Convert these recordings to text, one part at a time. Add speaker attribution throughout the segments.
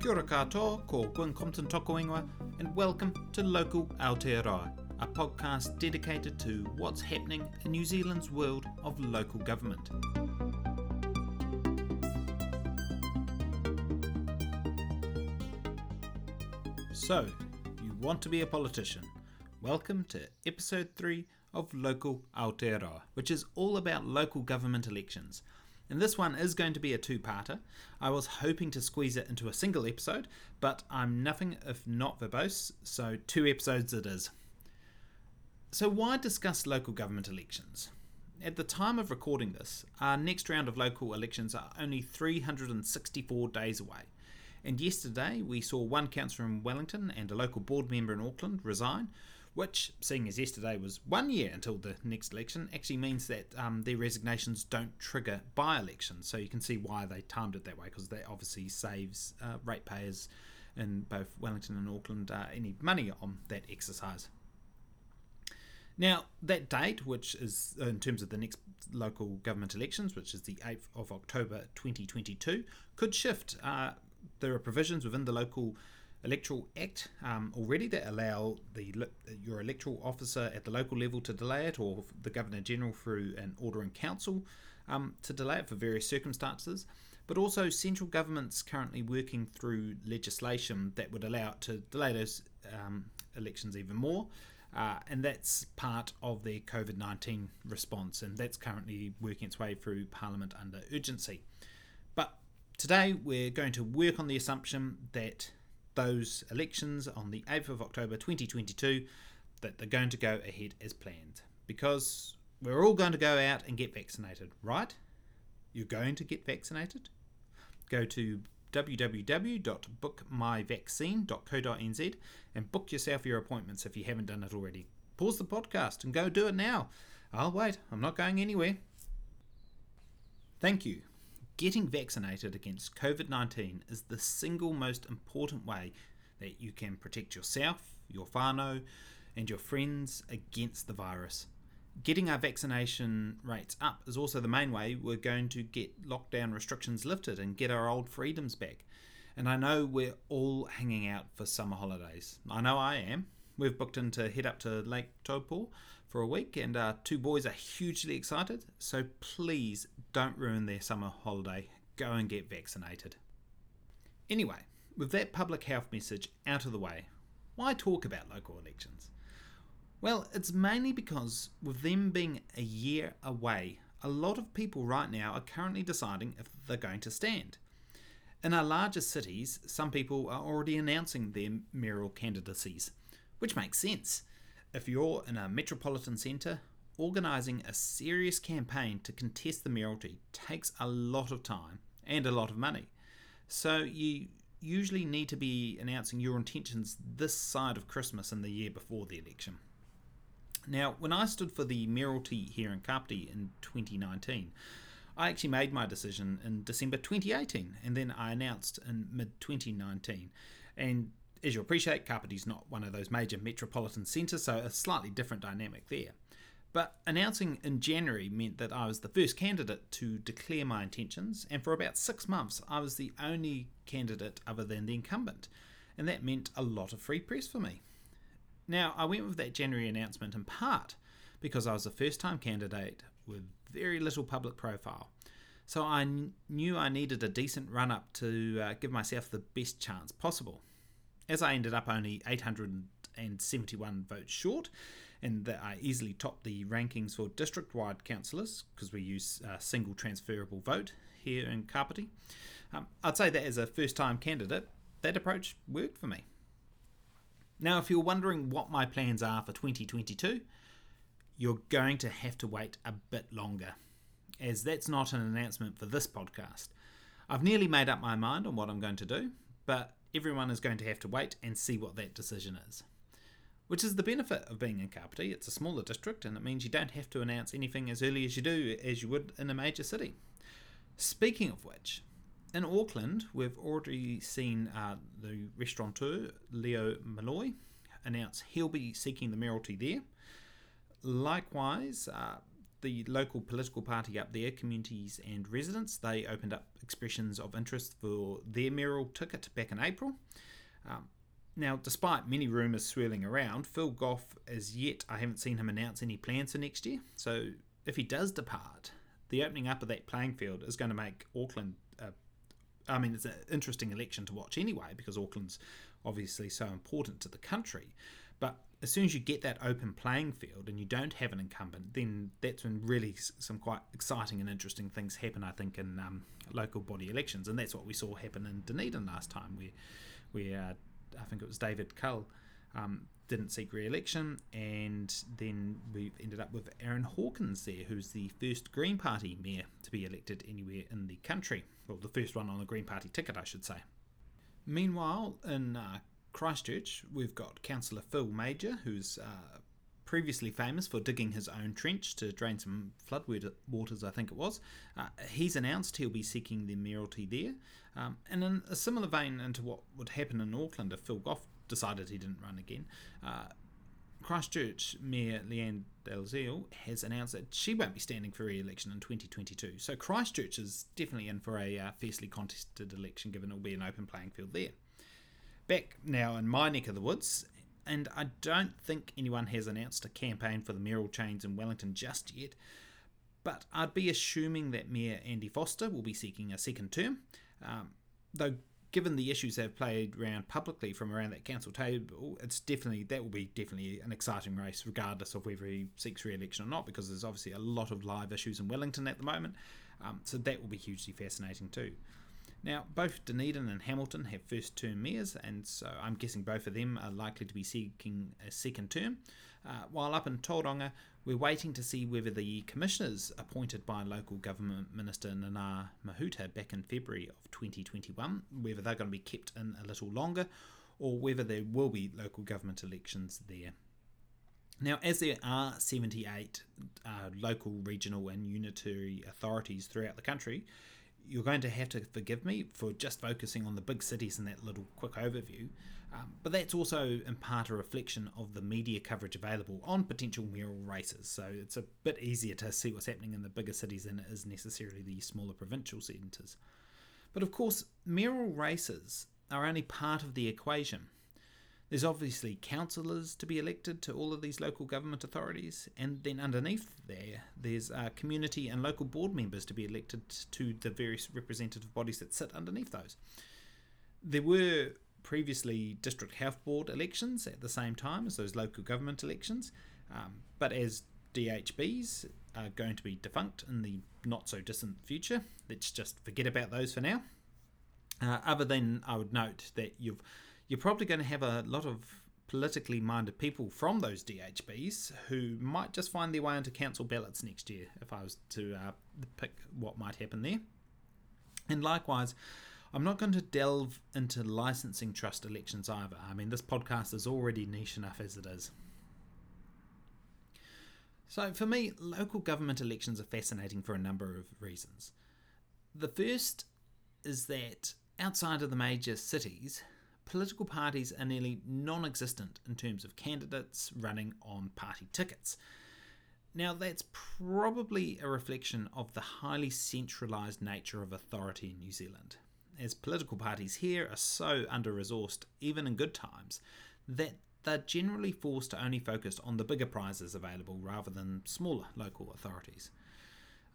Speaker 1: Kia ora katoa, ko Gwyn Compton and welcome to Local Aotearoa, a podcast dedicated to what's happening in New Zealand's world of local government. So, you want to be a politician? Welcome to episode 3 of Local Aotearoa, which is all about local government elections. And this one is going to be a two parter. I was hoping to squeeze it into a single episode, but I'm nothing if not verbose, so two episodes it is. So, why discuss local government elections? At the time of recording this, our next round of local elections are only 364 days away. And yesterday we saw one councillor in Wellington and a local board member in Auckland resign, which, seeing as yesterday was one year until the next election, actually means that um, their resignations don't trigger by elections. So you can see why they timed it that way, because that obviously saves uh, ratepayers in both Wellington and Auckland uh, any money on that exercise. Now, that date, which is in terms of the next local government elections, which is the 8th of October 2022, could shift. Uh, there are provisions within the local Electoral Act um, already that allow the your electoral officer at the local level to delay it, or the Governor General through an order in council um, to delay it for various circumstances. But also, central government's currently working through legislation that would allow it to delay those um, elections even more. Uh, and that's part of their COVID 19 response, and that's currently working its way through Parliament under urgency. But today we're going to work on the assumption that those elections on the 8th of October 2022 that they're going to go ahead as planned because we're all going to go out and get vaccinated, right? You're going to get vaccinated? Go to www.bookmyvaccine.co.nz and book yourself your appointments if you haven't done it already. Pause the podcast and go do it now. I'll wait, I'm not going anywhere. Thank you getting vaccinated against COVID 19 is the single most important way that you can protect yourself, your whānau, and your friends against the virus. Getting our vaccination rates up is also the main way we're going to get lockdown restrictions lifted and get our old freedoms back. And I know we're all hanging out for summer holidays. I know I am. We've booked in to head up to Lake Taupo for a week, and our two boys are hugely excited. So please don't ruin their summer holiday. Go and get vaccinated. Anyway, with that public health message out of the way, why talk about local elections? Well, it's mainly because with them being a year away, a lot of people right now are currently deciding if they're going to stand. In our larger cities, some people are already announcing their mayoral candidacies which makes sense. If you're in a metropolitan centre, organising a serious campaign to contest the mayoralty takes a lot of time and a lot of money. So you usually need to be announcing your intentions this side of Christmas and the year before the election. Now, when I stood for the mayoralty here in Kapiti in 2019, I actually made my decision in December 2018 and then I announced in mid 2019. And as you appreciate, Kapiti's not one of those major metropolitan centres, so a slightly different dynamic there. But announcing in January meant that I was the first candidate to declare my intentions, and for about six months, I was the only candidate other than the incumbent, and that meant a lot of free press for me. Now, I went with that January announcement in part because I was a first time candidate with very little public profile. So I knew I needed a decent run up to uh, give myself the best chance possible as I ended up only 871 votes short, and that I easily topped the rankings for district wide councillors because we use a single transferable vote here in Kapiti. Um, I'd say that as a first time candidate, that approach worked for me. Now, if you're wondering what my plans are for 2022, you're going to have to wait a bit longer, as that's not an announcement for this podcast. I've nearly made up my mind on what I'm going to do, but everyone is going to have to wait and see what that decision is. Which is the benefit of being in Kapiti. It's a smaller district and it means you don't have to announce anything as early as you do as you would in a major city. Speaking of which, in Auckland, we've already seen uh, the restaurateur Leo Molloy announce he'll be seeking the mayoralty there. Likewise, uh, the local political party up there, Communities and Residents, they opened up expressions of interest for their mayoral ticket back in April. Um, now, despite many rumours swirling around, Phil Goff, as yet, I haven't seen him announce any plans for next year. So, if he does depart, the opening up of that playing field is going to make Auckland. Uh, I mean, it's an interesting election to watch anyway because Auckland's obviously so important to the country. But as soon as you get that open playing field and you don't have an incumbent, then that's when really some quite exciting and interesting things happen. I think in um, local body elections, and that's what we saw happen in Dunedin last time, where where uh, I think it was David Cull um, didn't seek re-election, and then we ended up with Aaron Hawkins there, who's the first Green Party mayor to be elected anywhere in the country. Well, the first one on the Green Party ticket, I should say. Meanwhile, in uh, Christchurch, we've got Councillor Phil Mauger, who's uh, previously famous for digging his own trench to drain some flood waters, I think it was. Uh, he's announced he'll be seeking the mayoralty there. Um, and in a similar vein into what would happen in Auckland if Phil Goff decided he didn't run again, uh, Christchurch Mayor Lianne Dalziel has announced that she won't be standing for re-election in 2022. So Christchurch is definitely in for a uh, fiercely contested election, given it will be an open playing field there. Back now in my neck of the woods, and I don't think anyone has announced a campaign for the mayoral chains in Wellington just yet, but I'd be assuming that Mayor Andy Foster will be seeking a second term, um, though given the issues they've played around publicly from around that council table, it's definitely that will be definitely an exciting race, regardless of whether he seeks re-election or not, because there's obviously a lot of live issues in Wellington at the moment. Um, so that will be hugely fascinating too. Now, both Dunedin and Hamilton have first term mayors, and so I'm guessing both of them are likely to be seeking a second term. Uh, while up in Tauranga, we're waiting to see whether the commissioners appointed by local government minister Nana Mahuta back in February of 2021, whether they're going to be kept in a little longer or whether there will be local government elections there. Now, as there are 78 uh, local, regional, and unitary authorities throughout the country, you're going to have to forgive me for just focusing on the big cities in that little quick overview. Um, but that's also in part a reflection of the media coverage available on potential mayoral races. So it's a bit easier to see what's happening in the bigger cities than it is necessarily the smaller provincial centres. But of course, mayoral races are only part of the equation. There's obviously councillors to be elected to all of these local government authorities, and then underneath there, there's uh, community and local board members to be elected to the various representative bodies that sit underneath those. There were previously district health board elections at the same time as those local government elections, um, but as DHBs are going to be defunct in the not so distant future, let's just forget about those for now. Uh, other than I would note that you've you're probably going to have a lot of politically minded people from those DHBs who might just find their way into council ballots next year, if I was to uh, pick what might happen there. And likewise, I'm not going to delve into licensing trust elections either. I mean, this podcast is already niche enough as it is. So, for me, local government elections are fascinating for a number of reasons. The first is that outside of the major cities, political parties are nearly non existent in terms of candidates running on party tickets. Now, that's probably a reflection of the highly centralised nature of authority in New Zealand, as political parties here are so under resourced, even in good times, that they're generally forced to only focus on the bigger prizes available rather than smaller local authorities.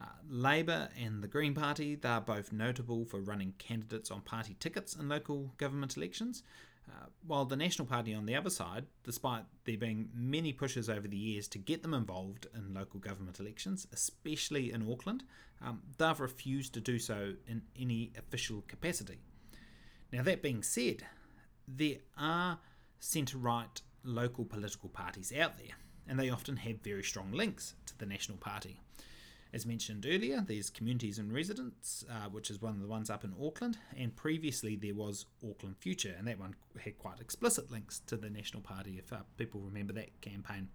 Speaker 1: Uh, Labour and the Green Party, they're both notable for running candidates on party tickets in local government elections, uh, while the National Party on the other side, despite there being many pushes over the years to get them involved in local government elections, especially in Auckland, um, they've refused to do so in any official capacity. Now, that being said, there are centre right local political parties out there, and they often have very strong links to the National Party. As mentioned earlier, there's Communities and Residents, uh, which is one of the ones up in Auckland, and previously there was Auckland Future, and that one had quite explicit links to the National Party, if uh, people remember that campaign.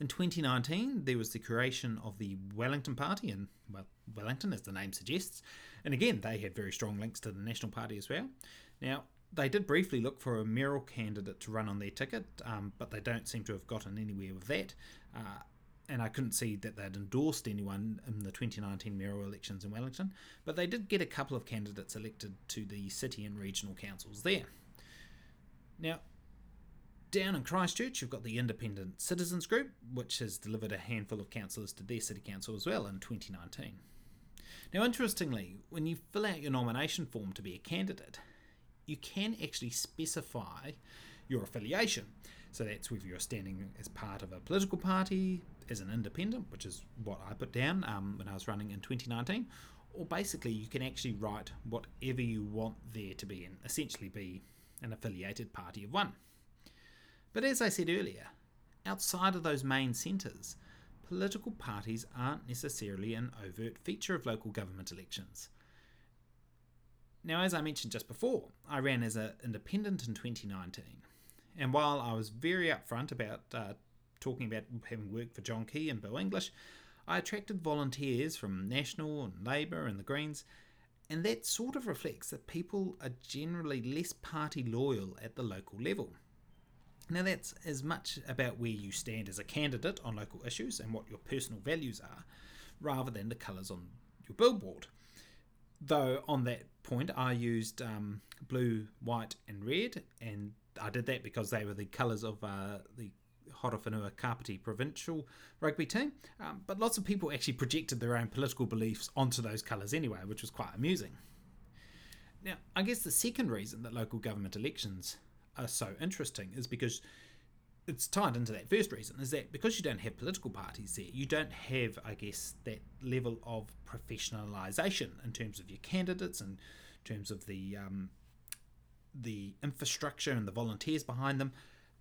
Speaker 1: In 2019, there was the creation of the Wellington Party, and well, Wellington, as the name suggests, and again, they had very strong links to the National Party as well. Now, they did briefly look for a mayoral candidate to run on their ticket, um, but they don't seem to have gotten anywhere with that. Uh, and I couldn't see that they'd endorsed anyone in the 2019 mayoral elections in Wellington, but they did get a couple of candidates elected to the city and regional councils there. Now, down in Christchurch, you've got the Independent Citizens Group, which has delivered a handful of councillors to their city council as well in 2019. Now, interestingly, when you fill out your nomination form to be a candidate, you can actually specify your affiliation. So that's whether you're standing as part of a political party, as an independent, which is what I put down um, when I was running in 2019, or basically you can actually write whatever you want there to be and essentially be an affiliated party of one. But as I said earlier, outside of those main centres, political parties aren't necessarily an overt feature of local government elections. Now, as I mentioned just before, I ran as an independent in 2019, and while I was very upfront about uh, talking about having worked for John Key and Bill English, I attracted volunteers from National and Labour and the Greens, and that sort of reflects that people are generally less party loyal at the local level. Now, that's as much about where you stand as a candidate on local issues and what your personal values are, rather than the colours on your billboard. Though, on that point, I used um, blue, white, and red, and I did that because they were the colours of uh, the Horowhenua Kapiti provincial rugby team. Um, but lots of people actually projected their own political beliefs onto those colours anyway, which was quite amusing. Now, I guess the second reason that local government elections are so interesting is because it's tied into that first reason is that because you don't have political parties there, you don't have, I guess, that level of professionalisation in terms of your candidates and in terms of the um, the infrastructure and the volunteers behind them.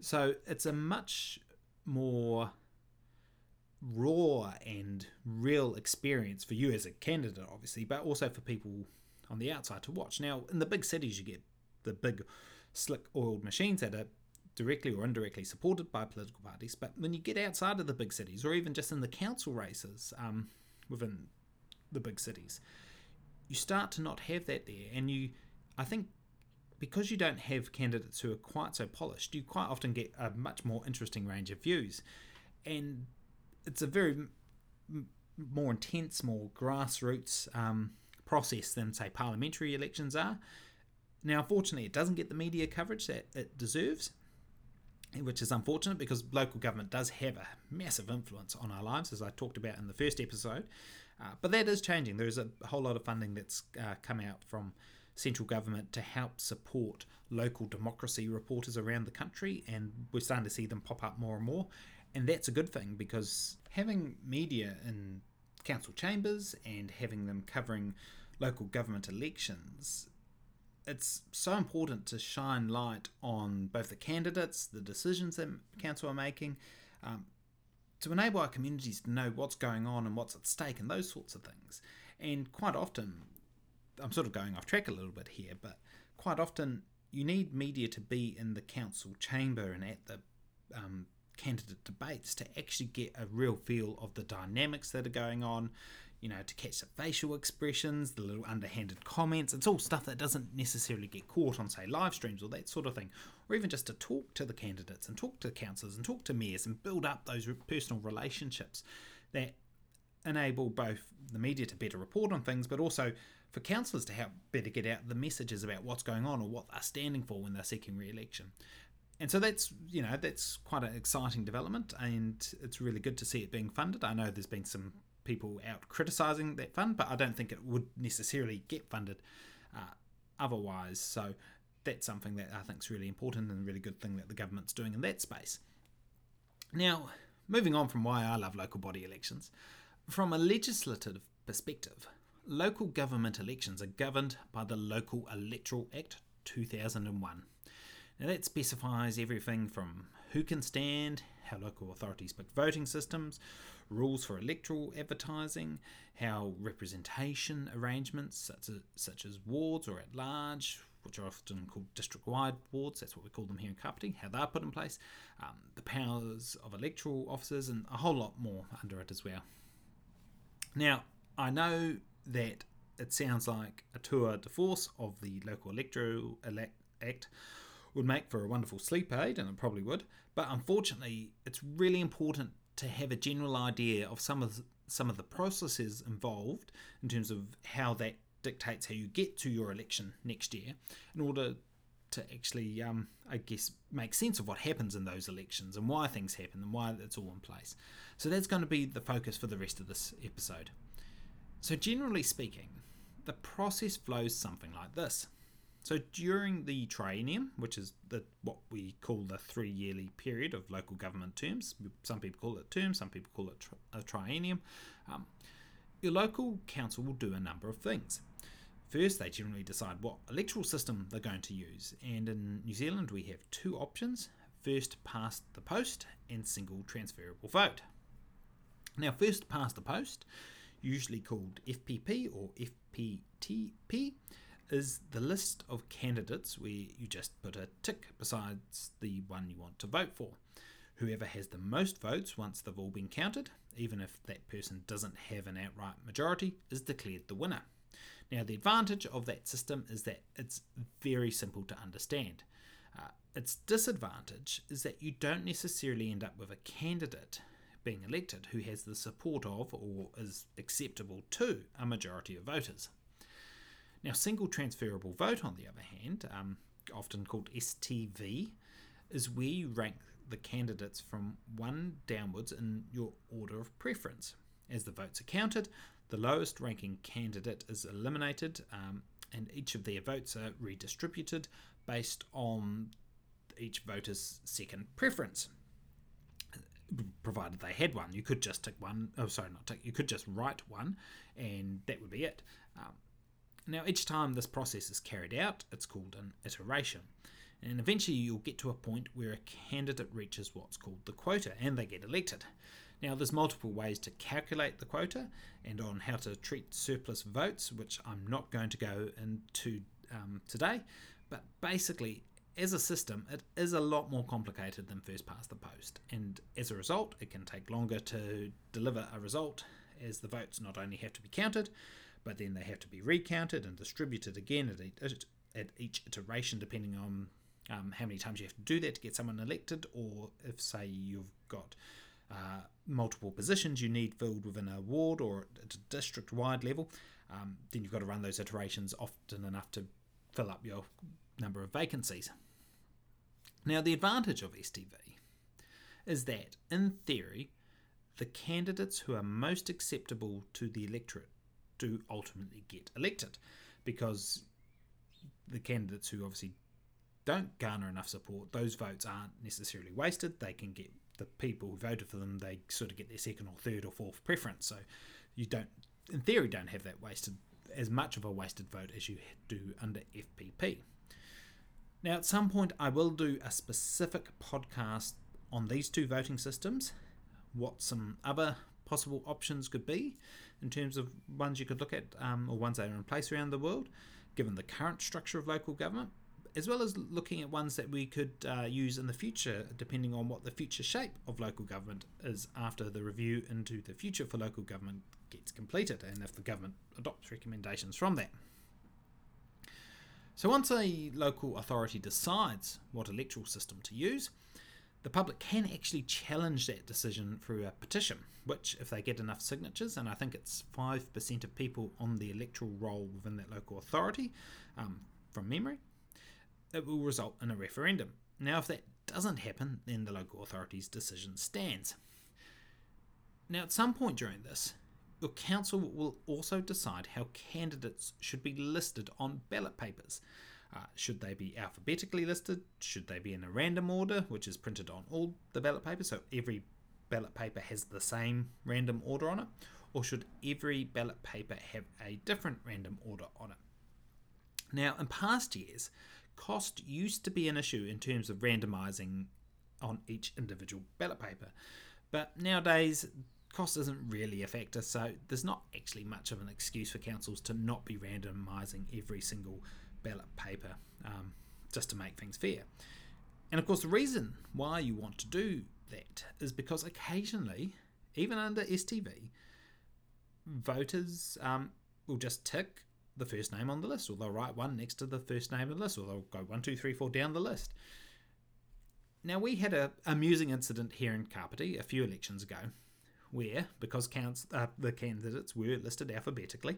Speaker 1: So it's a much more raw and real experience for you as a candidate, obviously, but also for people on the outside to watch. Now, in the big cities, you get the big slick oiled machines that are directly or indirectly supported by political parties. But when you get outside of the big cities, or even just in the council races um, within the big cities, you start to not have that there. And you, I think, because you don't have candidates who are quite so polished, you quite often get a much more interesting range of views. And it's a very m- more intense, more grassroots um, process than, say, parliamentary elections are. Now, unfortunately, it doesn't get the media coverage that it deserves, which is unfortunate because local government does have a massive influence on our lives, as I talked about in the first episode. Uh, but that is changing. There is a whole lot of funding that's uh, come out from central government to help support local democracy reporters around the country, and we're starting to see them pop up more and more. And that's a good thing because having media in council chambers and having them covering local government elections it's so important to shine light on both the candidates, the decisions that council are making, um, to enable our communities to know what's going on and what's at stake and those sorts of things. And quite often, I'm sort of going off track a little bit here, but quite often you need media to be in the council chamber and at the um, candidate debates to actually get a real feel of the dynamics that are going on you know, to catch the facial expressions, the little underhanded comments. It's all stuff that doesn't necessarily get caught on, say, live streams or that sort of thing. Or even just to talk to the candidates and talk to councillors and talk to mayors and build up those personal relationships that enable both the media to better report on things, but also for councillors to help better get out the messages about what's going on or what they're standing for when they're seeking re-election. And so that's you know that's quite an exciting development, and it's really good to see it being funded. I know there's been some people out criticising that fund, but I don't think it would necessarily get funded uh, otherwise. So that's something that I think is really important and a really good thing that the government's doing in that space. Now, moving on from why I love local body elections, from a legislative perspective, local government elections are governed by the Local Electoral Act 2001. Now, that specifies everything from who can stand, how local authorities pick voting systems, rules for electoral advertising, how representation arrangements such as, such as wards or at large, which are often called district wide wards, that's what we call them here in Kapiti, how they're put in place, um, the powers of electoral officers, and a whole lot more under it as well. Now, I know that it sounds like a tour de force of the local electoral act would make for a wonderful sleep aid, and it probably would, but unfortunately, it's really important to have a general idea of some of the, some of the processes involved in terms of how that dictates how you get to your election next year in order to actually, um, I guess, make sense of what happens in those elections and why things happen and why it's all in place. So that's going to be the focus for the rest of this episode. So, generally speaking, the process flows something like this. So during the triennium, which is the what we call the three yearly period of local government terms, some people call it term, some people call it a triennium, um, your local council will do a number of things. First, they generally decide what electoral system they're going to use, and in New Zealand we have two options first past the post and single transferable vote. Now, first past the post, usually called FPP or FPTP, is the list of candidates where you just put a tick besides the one you want to vote for. Whoever has the most votes once they've all been counted, even if that person doesn't have an outright majority, is declared the winner. Now, the advantage of that system is that it's very simple to understand. Uh, its disadvantage is that you don't necessarily end up with a candidate being elected who has the support of or is acceptable to a majority of voters. Now, single transferable vote, on the other hand, um, often called STV, is where you rank the candidates from one downwards in your order of preference. As the votes are counted, the lowest ranking candidate is eliminated, um, and each of their votes are redistributed based on each voter's second preference. Provided they had one, you could just tick one. Oh, sorry, not tick. You could just write one, and that would be it. Um, now, each time this process is carried out, it's called an iteration. And eventually, you'll get to a point where a candidate reaches what's called the quota and they get elected. Now, there's multiple ways to calculate the quota and on how to treat surplus votes, which I'm not going to go into um, today. But basically, as a system, it is a lot more complicated than first past the post. And as a result, it can take longer to deliver a result as the votes not only have to be counted, but then they have to be recounted and distributed again at each, at each iteration, depending on um, how many times you have to do that to get someone elected, or if, say, you've got uh, multiple positions you need filled within a ward or at a district wide level, um, then you've got to run those iterations often enough to fill up your number of vacancies. Now, the advantage of STV is that, in theory, the candidates who are most acceptable to the electorate do ultimately get elected because the candidates who obviously don't garner enough support, those votes aren't necessarily wasted. They can get the people who voted for them, they sort of get their second or third or fourth preference. So you don't, in theory, don't have that wasted, as much of a wasted vote as you do under FPP. Now, at some point, I will do a specific podcast on these two voting systems, what some other possible options could be, in terms of ones you could look at um, or ones that are in place around the world, given the current structure of local government, as well as looking at ones that we could uh, use in the future, depending on what the future shape of local government is after the review into the future for local government gets completed and if the government adopts recommendations from that. So, once a local authority decides what electoral system to use, the public can actually challenge that decision through a petition, which, if they get enough signatures, and I think it's 5% of people on the electoral roll within that local authority um, from memory, it will result in a referendum. Now, if that doesn't happen, then the local authority's decision stands. Now, at some point during this, your council will also decide how candidates should be listed on ballot papers. Uh, should they be alphabetically listed? Should they be in a random order, which is printed on all the ballot papers, so every ballot paper has the same random order on it? Or should every ballot paper have a different random order on it? Now, in past years, cost used to be an issue in terms of randomising on each individual ballot paper, but nowadays cost isn't really a factor, so there's not actually much of an excuse for councils to not be randomising every single ballot paper um, just to make things fair. And of course, the reason why you want to do that is because occasionally, even under STV, voters um, will just tick the first name on the list, or they'll write one next to the first name on the list, or they'll go one, two, three, four down the list. Now, we had a amusing incident here in Kapiti a few elections ago, where, because counts, uh, the candidates were listed alphabetically,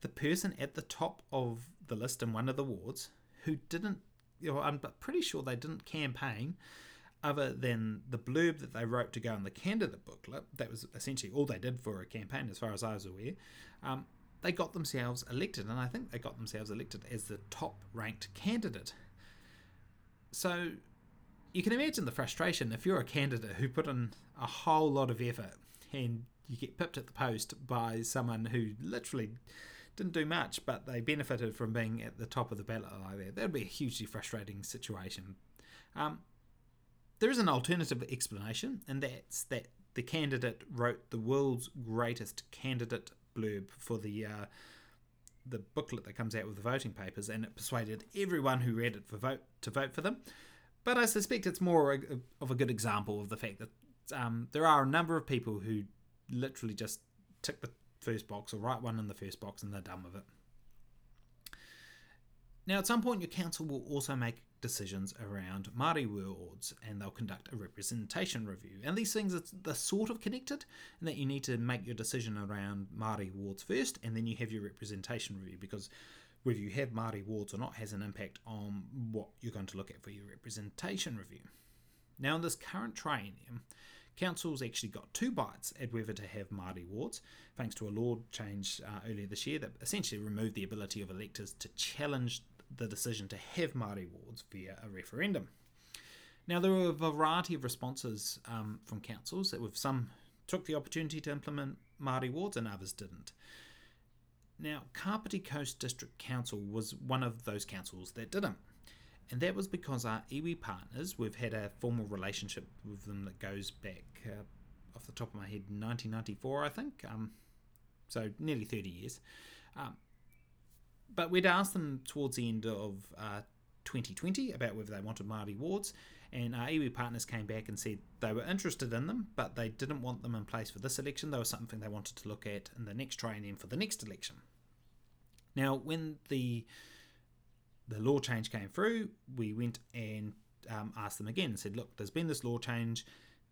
Speaker 1: the person at the top of the list in one of the wards who didn't, you know, I'm pretty sure they didn't campaign other than the blurb that they wrote to go in the candidate booklet, that was essentially all they did for a campaign, as far as I was aware. Um, they got themselves elected, and I think they got themselves elected as the top ranked candidate. So you can imagine the frustration if you're a candidate who put in a whole lot of effort and you get pipped at the post by someone who literally didn't do much, but they benefited from being at the top of the ballot like that. That would be a hugely frustrating situation. Um, there is an alternative explanation, and that's that the candidate wrote the world's greatest candidate blurb for the uh, the booklet that comes out with the voting papers, and it persuaded everyone who read it for vote to vote for them. But I suspect it's more of a good example of the fact that um, there are a number of people who literally just tick the first box or write one in the first box and they're done with it. Now, at some point, your council will also make decisions around Māori wards and they'll conduct a representation review. And these things are sort of connected in that you need to make your decision around Māori wards first and then you have your representation review because whether you have Māori wards or not has an impact on what you're going to look at for your representation review. Now, in this current triennium, Council's actually got two bites at whether to have Māori wards, thanks to a law change uh, earlier this year that essentially removed the ability of electors to challenge the decision to have Māori wards via a referendum. Now, there were a variety of responses um, from councils that with some took the opportunity to implement Māori wards and others didn't. Now, Kapiti Coast District Council was one of those councils that didn't. And that was because our iwi partners, we've had a formal relationship with them that goes back, uh, off the top of my head, 1994, I think. Um, so nearly 30 years. Um, but we'd asked them towards the end of uh, 2020 about whether they wanted Māori wards, and our iwi partners came back and said they were interested in them, but they didn't want them in place for this election. They were something they wanted to look at in the next triennium for the next election. Now, when the the law change came through, we went and um, asked them again and said, look, there's been this law change.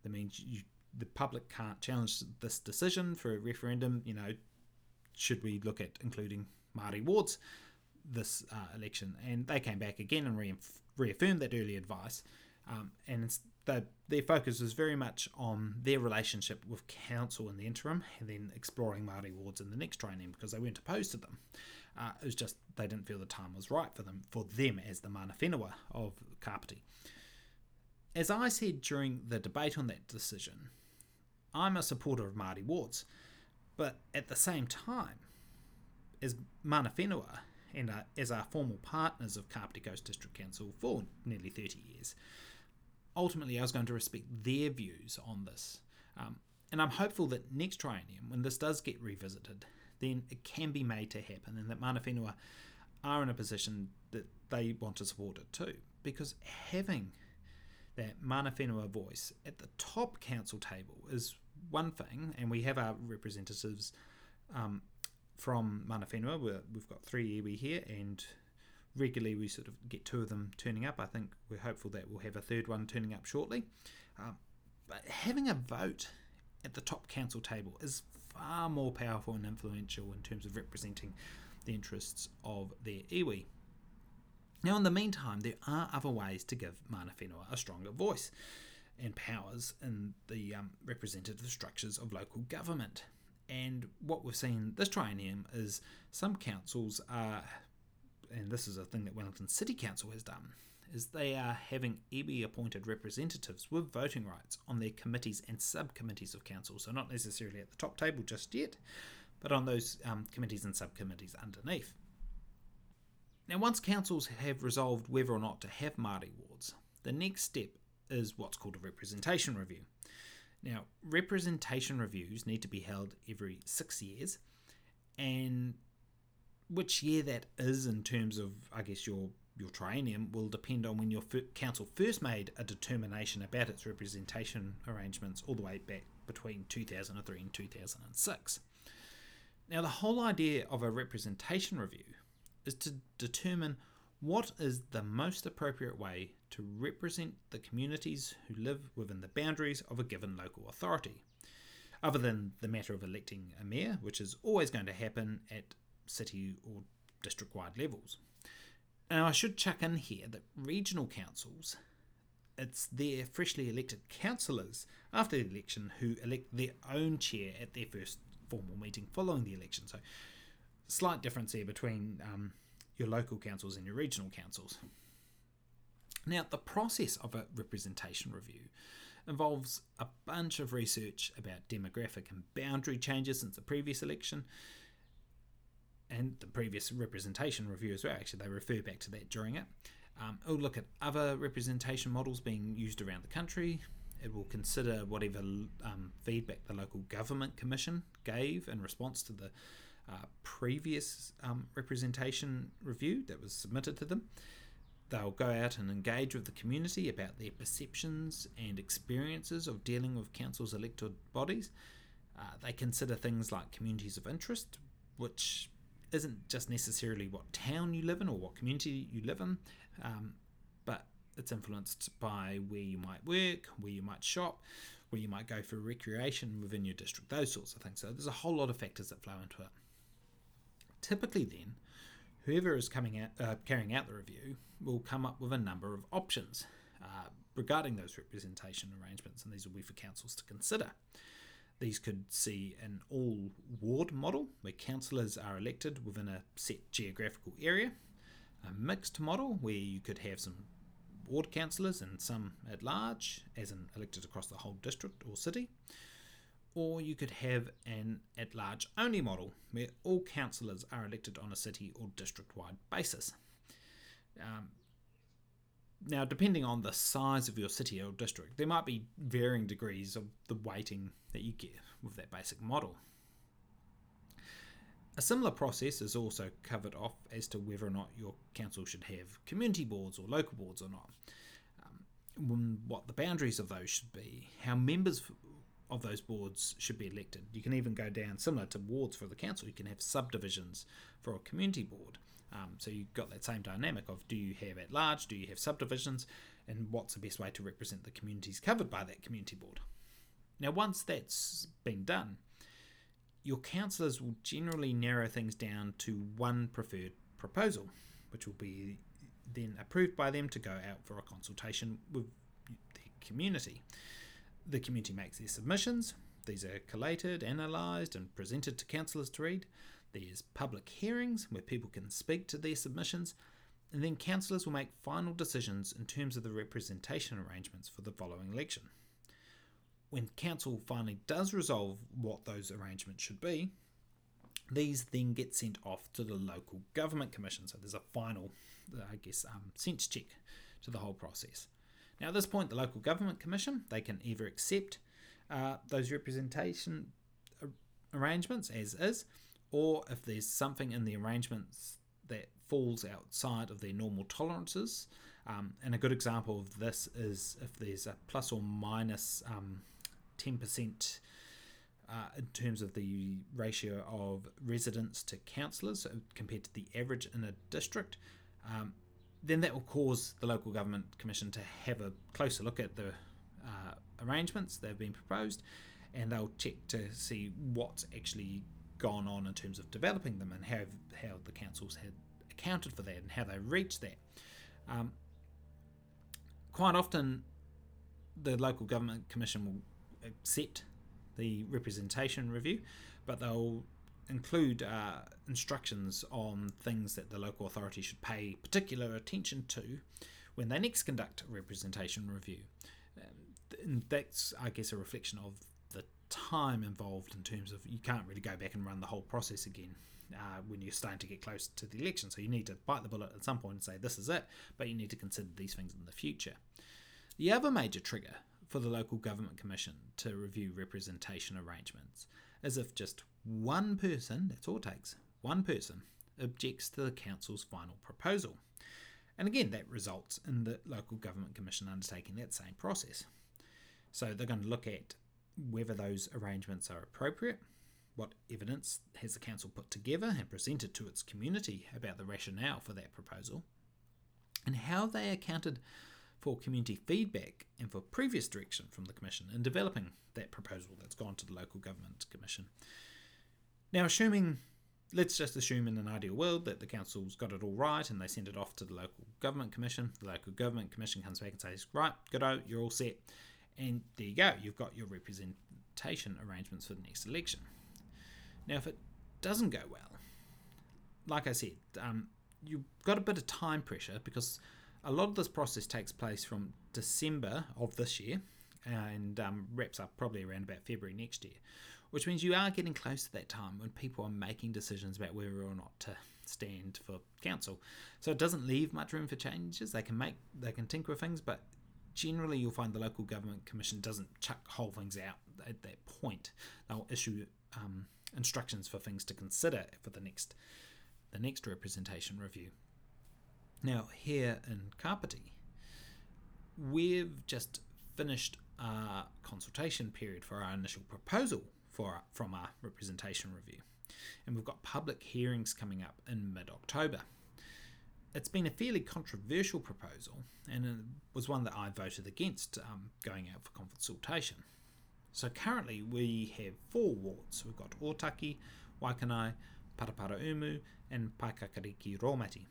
Speaker 1: That means you, the public can't challenge this decision for a referendum. You know, should we look at including Māori wards this uh, election? And they came back again and re- reaffirmed that early advice. Um, and the, their focus was very much on their relationship with council in the interim and then exploring Māori wards in the next triennium because they weren't opposed to them. Uh, it was just they didn't feel the time was right for them, for them as the mana whenua of Kapiti. As I said during the debate on that decision, I'm a supporter of Māori wards, but at the same time, as mana whenua and uh, as our formal partners of Kapiti Coast District Council for nearly 30 years, ultimately I was going to respect their views on this. Um, and I'm hopeful that next triennium, when this does get revisited, then it can be made to happen and that mana whenua are in a position that they want to support it too. Because having that mana whenua voice at the top council table is one thing, and we have our representatives um, from mana whenua. we have got three iwi here, and regularly we sort of get two of them turning up. I think we're hopeful that we'll have a third one turning up shortly. Um, but having a vote at the top council table is far more powerful and influential in terms of representing the interests of their iwi. Now, in the meantime, there are other ways to give mana whenua a stronger voice and powers in the um, representative structures of local government. And what we've seen this triennium is some councils are, and this is a thing that Wellington City Council has done, is they are having iwi appointed representatives with voting rights on their committees and subcommittees of council. So, not necessarily at the top table just yet, but on those um, committees and subcommittees underneath. Now, once councils have resolved whether or not to have Māori wards, the next step is what's called a representation review. Now, representation reviews need to be held every six years, and which year that is in terms of, I guess, your your triennium will depend on when your council first made a determination about its representation arrangements all the way back between 2003 and 2006. Now, the whole idea of a representation review is to determine What is the most appropriate way to represent the communities who live within the boundaries of a given local authority? Other than the matter of electing a mayor, which is always going to happen at city or district wide levels. Now, I should chuck in here that regional councils, it's their freshly elected councillors after the election who elect their own chair at their first formal meeting following the election. So, slight difference here between um, your local councils and your regional councils. Now, the process of a representation review involves a bunch of research about demographic and boundary changes since the previous election and the previous representation review as well. Actually, they refer back to that during it. Um, it'll look at other representation models being used around the country. It will consider whatever um, feedback the local government commission gave in response to the uh, previous um, representation review that was submitted to them. They'll go out and engage with the community about their perceptions and experiences of dealing with council's elected bodies. Uh, they consider things like communities of interest, which isn't just necessarily what town you live in or what community you live in, um, but it's influenced by where you might work, where you might shop, where you might go for recreation within your district, those sorts of things. So there's a whole lot of factors that flow into it. Typically, then, whoever is coming out, uh, carrying out the review will come up with a number of options uh, regarding those representation arrangements, and these will be for councils to consider. These could see an all ward model where councillors are elected within a set geographical area, a mixed model where you could have some ward councillors and some at large, as in elected across the whole district or city, or you could have an at large only model where all councillors are elected on a city or district wide basis. Um, now, depending on the size of your city or district, there might be varying degrees of the weighting that you get with that basic model. A similar process is also covered off as to whether or not your council should have community boards or local boards or not. Um, what the boundaries of those should be, how members of those boards should be elected. You can even go down similar to wards for the council. You can have subdivisions for a community board. Um, so you've got that same dynamic of do you have at large, do you have subdivisions, and what's the best way to represent the communities covered by that community board. Now, once that's been done, your councillors will generally narrow things down to one preferred proposal, which will be then approved by them to go out for a consultation with the community. The community makes their submissions, these are collated, analysed, and presented to councillors to read. There's public hearings where people can speak to their submissions, and then councillors will make final decisions in terms of the representation arrangements for the following election. When council finally does resolve what those arrangements should be, these then get sent off to the local government commission. So there's a final, I guess, um, sense check to the whole process. Now, at this point, the local government commission they can either accept uh, those representation arrangements as is, or if there's something in the arrangements that falls outside of their normal tolerances. Um, and a good example of this is if there's a plus or minus um, 10% uh, in terms of the ratio of residents to councillors compared to the average in a district, um, then that will cause the local government commission to have a closer look at the uh, arrangements that have been proposed and they'll check to see what's actually gone on in terms of developing them and how, how the councils had accounted for that and how they reached that. Um, quite often, the local government commission will accept the representation review, but they'll include uh, instructions on things that the local authority should pay particular attention to when they next conduct a representation review. Um, and that's, I guess, a reflection of time involved in terms of you can't really go back and run the whole process again uh, when you're starting to get close to the election. So you need to bite the bullet at some point and say this is it, but you need to consider these things in the future. The other major trigger for the local government commission to review representation arrangements is if just one person, that's all it takes, one person objects to the council's final proposal. And again, that results in the local government commission undertaking that same process. So they're going to look at whether those arrangements are appropriate, what evidence has the council put together and presented to its community about the rationale for that proposal, and how they accounted for community feedback and for previous direction from the Commission in developing that proposal that's gone to the Local Government Commission. Now, assuming, let's just assume in an ideal world that the council's got it all right and they send it off to the Local Government Commission, the Local Government Commission comes back and says, right, good you're all set. And there you go, you've got your representation arrangements for the next election. Now, if it doesn't go well, like I said, um, you've got a bit of time pressure because a lot of this process takes place from December of this year and um, wraps up probably around about February next year, which means you are getting close to that time when people are making decisions about whether or not to stand for council. So it doesn't leave much room for changes. They can make, they can tinker with things, but generally you'll find the local government commission doesn't chuck whole things out at that point. They'll issue um, instructions for things to consider for the next the next representation review. Now, here in Kapiti, we've just finished our consultation period for our initial proposal for from our representation review, and we've got public hearings coming up in mid October. It's been a fairly controversial proposal, and it was one that I voted against um, going out for consultation. So currently we have four wards. We've got Otaki, Waikanae, Paraparaumu, and Paekakariki Raumati.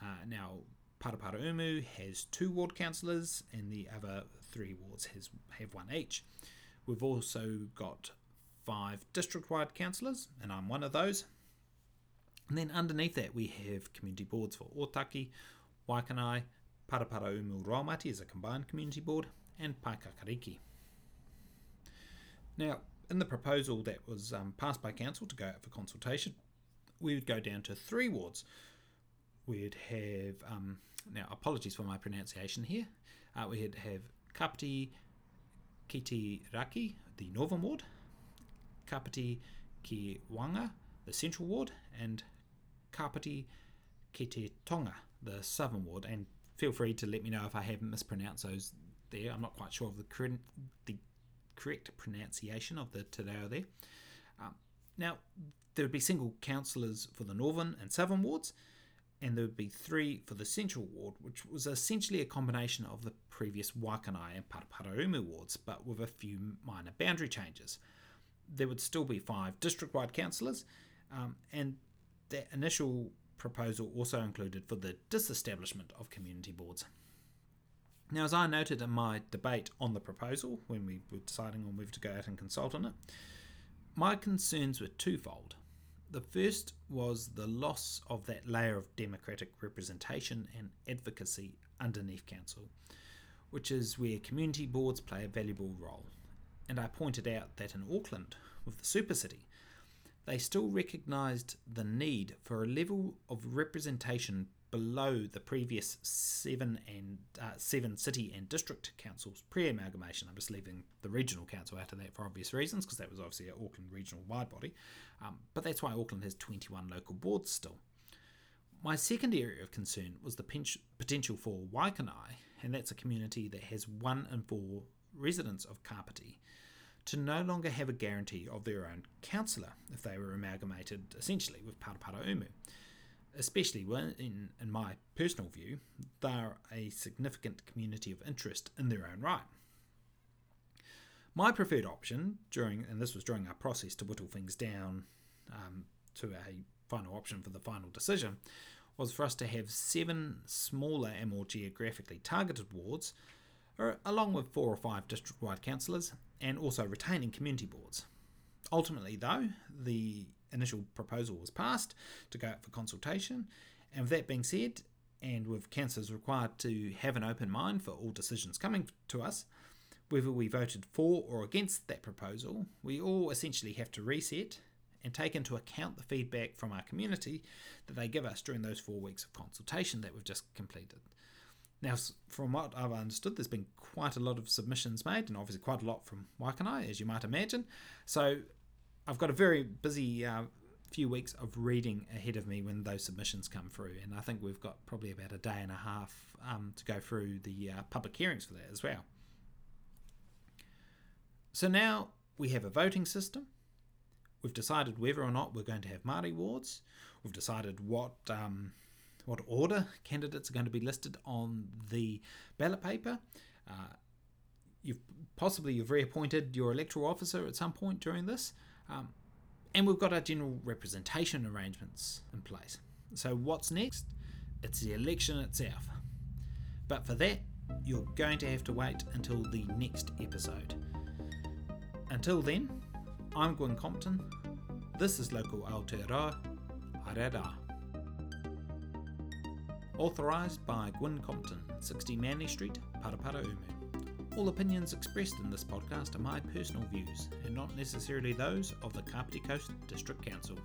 Speaker 1: Uh, now, Paraparaumu has two ward councillors, and the other three wards has have one each. We've also got five district-wide councillors, and I'm one of those. And then underneath that, we have community boards for Otaki, Waikanae, Paraparaumu Raumati as a combined community board, and Paekakariki. Now, in the proposal that was um, passed by council to go out for consultation, we would go down to three wards. We'd have, um, now apologies for my pronunciation here, uh, we'd have Kapiti Kiti Raki, the northern ward, Kapiti Ki Waenga, the central ward, and Kapiti Kite Tonga, the southern ward. And feel free to let me know if I haven't mispronounced those there. I'm not quite sure of the the correct pronunciation of the te reo there. Um, now, there would be single councillors for the northern and southern wards, and there would be three for the central ward, which was essentially a combination of the previous Waikanae and Paraparaumu wards, but with a few minor boundary changes. There would still be five district wide councillors, um, and that initial proposal also included for the disestablishment of community boards. Now, as I noted in my debate on the proposal when we were deciding on whether to go out and consult on it, my concerns were twofold. The first was the loss of that layer of democratic representation and advocacy underneath council, which is where community boards play a valuable role. And I pointed out that in Auckland, with the super city, they still recognised the need for a level of representation below the previous seven and uh, seven city and district councils pre-amalgamation. I'm just leaving the regional council out of that for obvious reasons because that was obviously an Auckland regional wide body, um, but that's why Auckland has 21 local boards still. My second area of concern was the potential for Waikanae, and that's a community that has one in four residents of Kapiti, to no longer have a guarantee of their own councillor if they were amalgamated essentially with Paraparaumu especially when, in, in my personal view, they're a significant community of interest in their own right. My preferred option during, and this was during our process to whittle things down um, to a final option for the final decision, was for us to have seven smaller and more geographically targeted wards, along with four or five district wide councillors, and also retaining community boards. Ultimately, though, the initial proposal was passed to go out for consultation. And with that being said, and with councillors required to have an open mind for all decisions coming to us, whether we voted for or against that proposal, we all essentially have to reset and take into account the feedback from our community that they give us during those four weeks of consultation that we've just completed. Now, from what I've understood, there's been quite a lot of submissions made, and obviously quite a lot from Waikanae, as you might imagine. So I've got a very busy uh, few weeks of reading ahead of me when those submissions come through, and I think we've got probably about a day and a half um, to go through the uh, public hearings for that as well. So now we have a voting system. We've decided whether or not we're going to have Māori wards. We've decided what um, what order candidates are going to be listed on the ballot paper. Uh, you've possibly you've reappointed your electoral officer at some point during this, um, and we've got our general representation arrangements in place. So what's next? It's the election itself. But for that, you're going to have to wait until the next episode. Until then, I'm Gwyn Compton. This is Local Aotearoa. Harera. Authorised by Gwyn Compton, 60 Manly Street, Paraparaumu. All opinions expressed in this podcast are my personal views and not necessarily those of the Kapiti Coast District Council.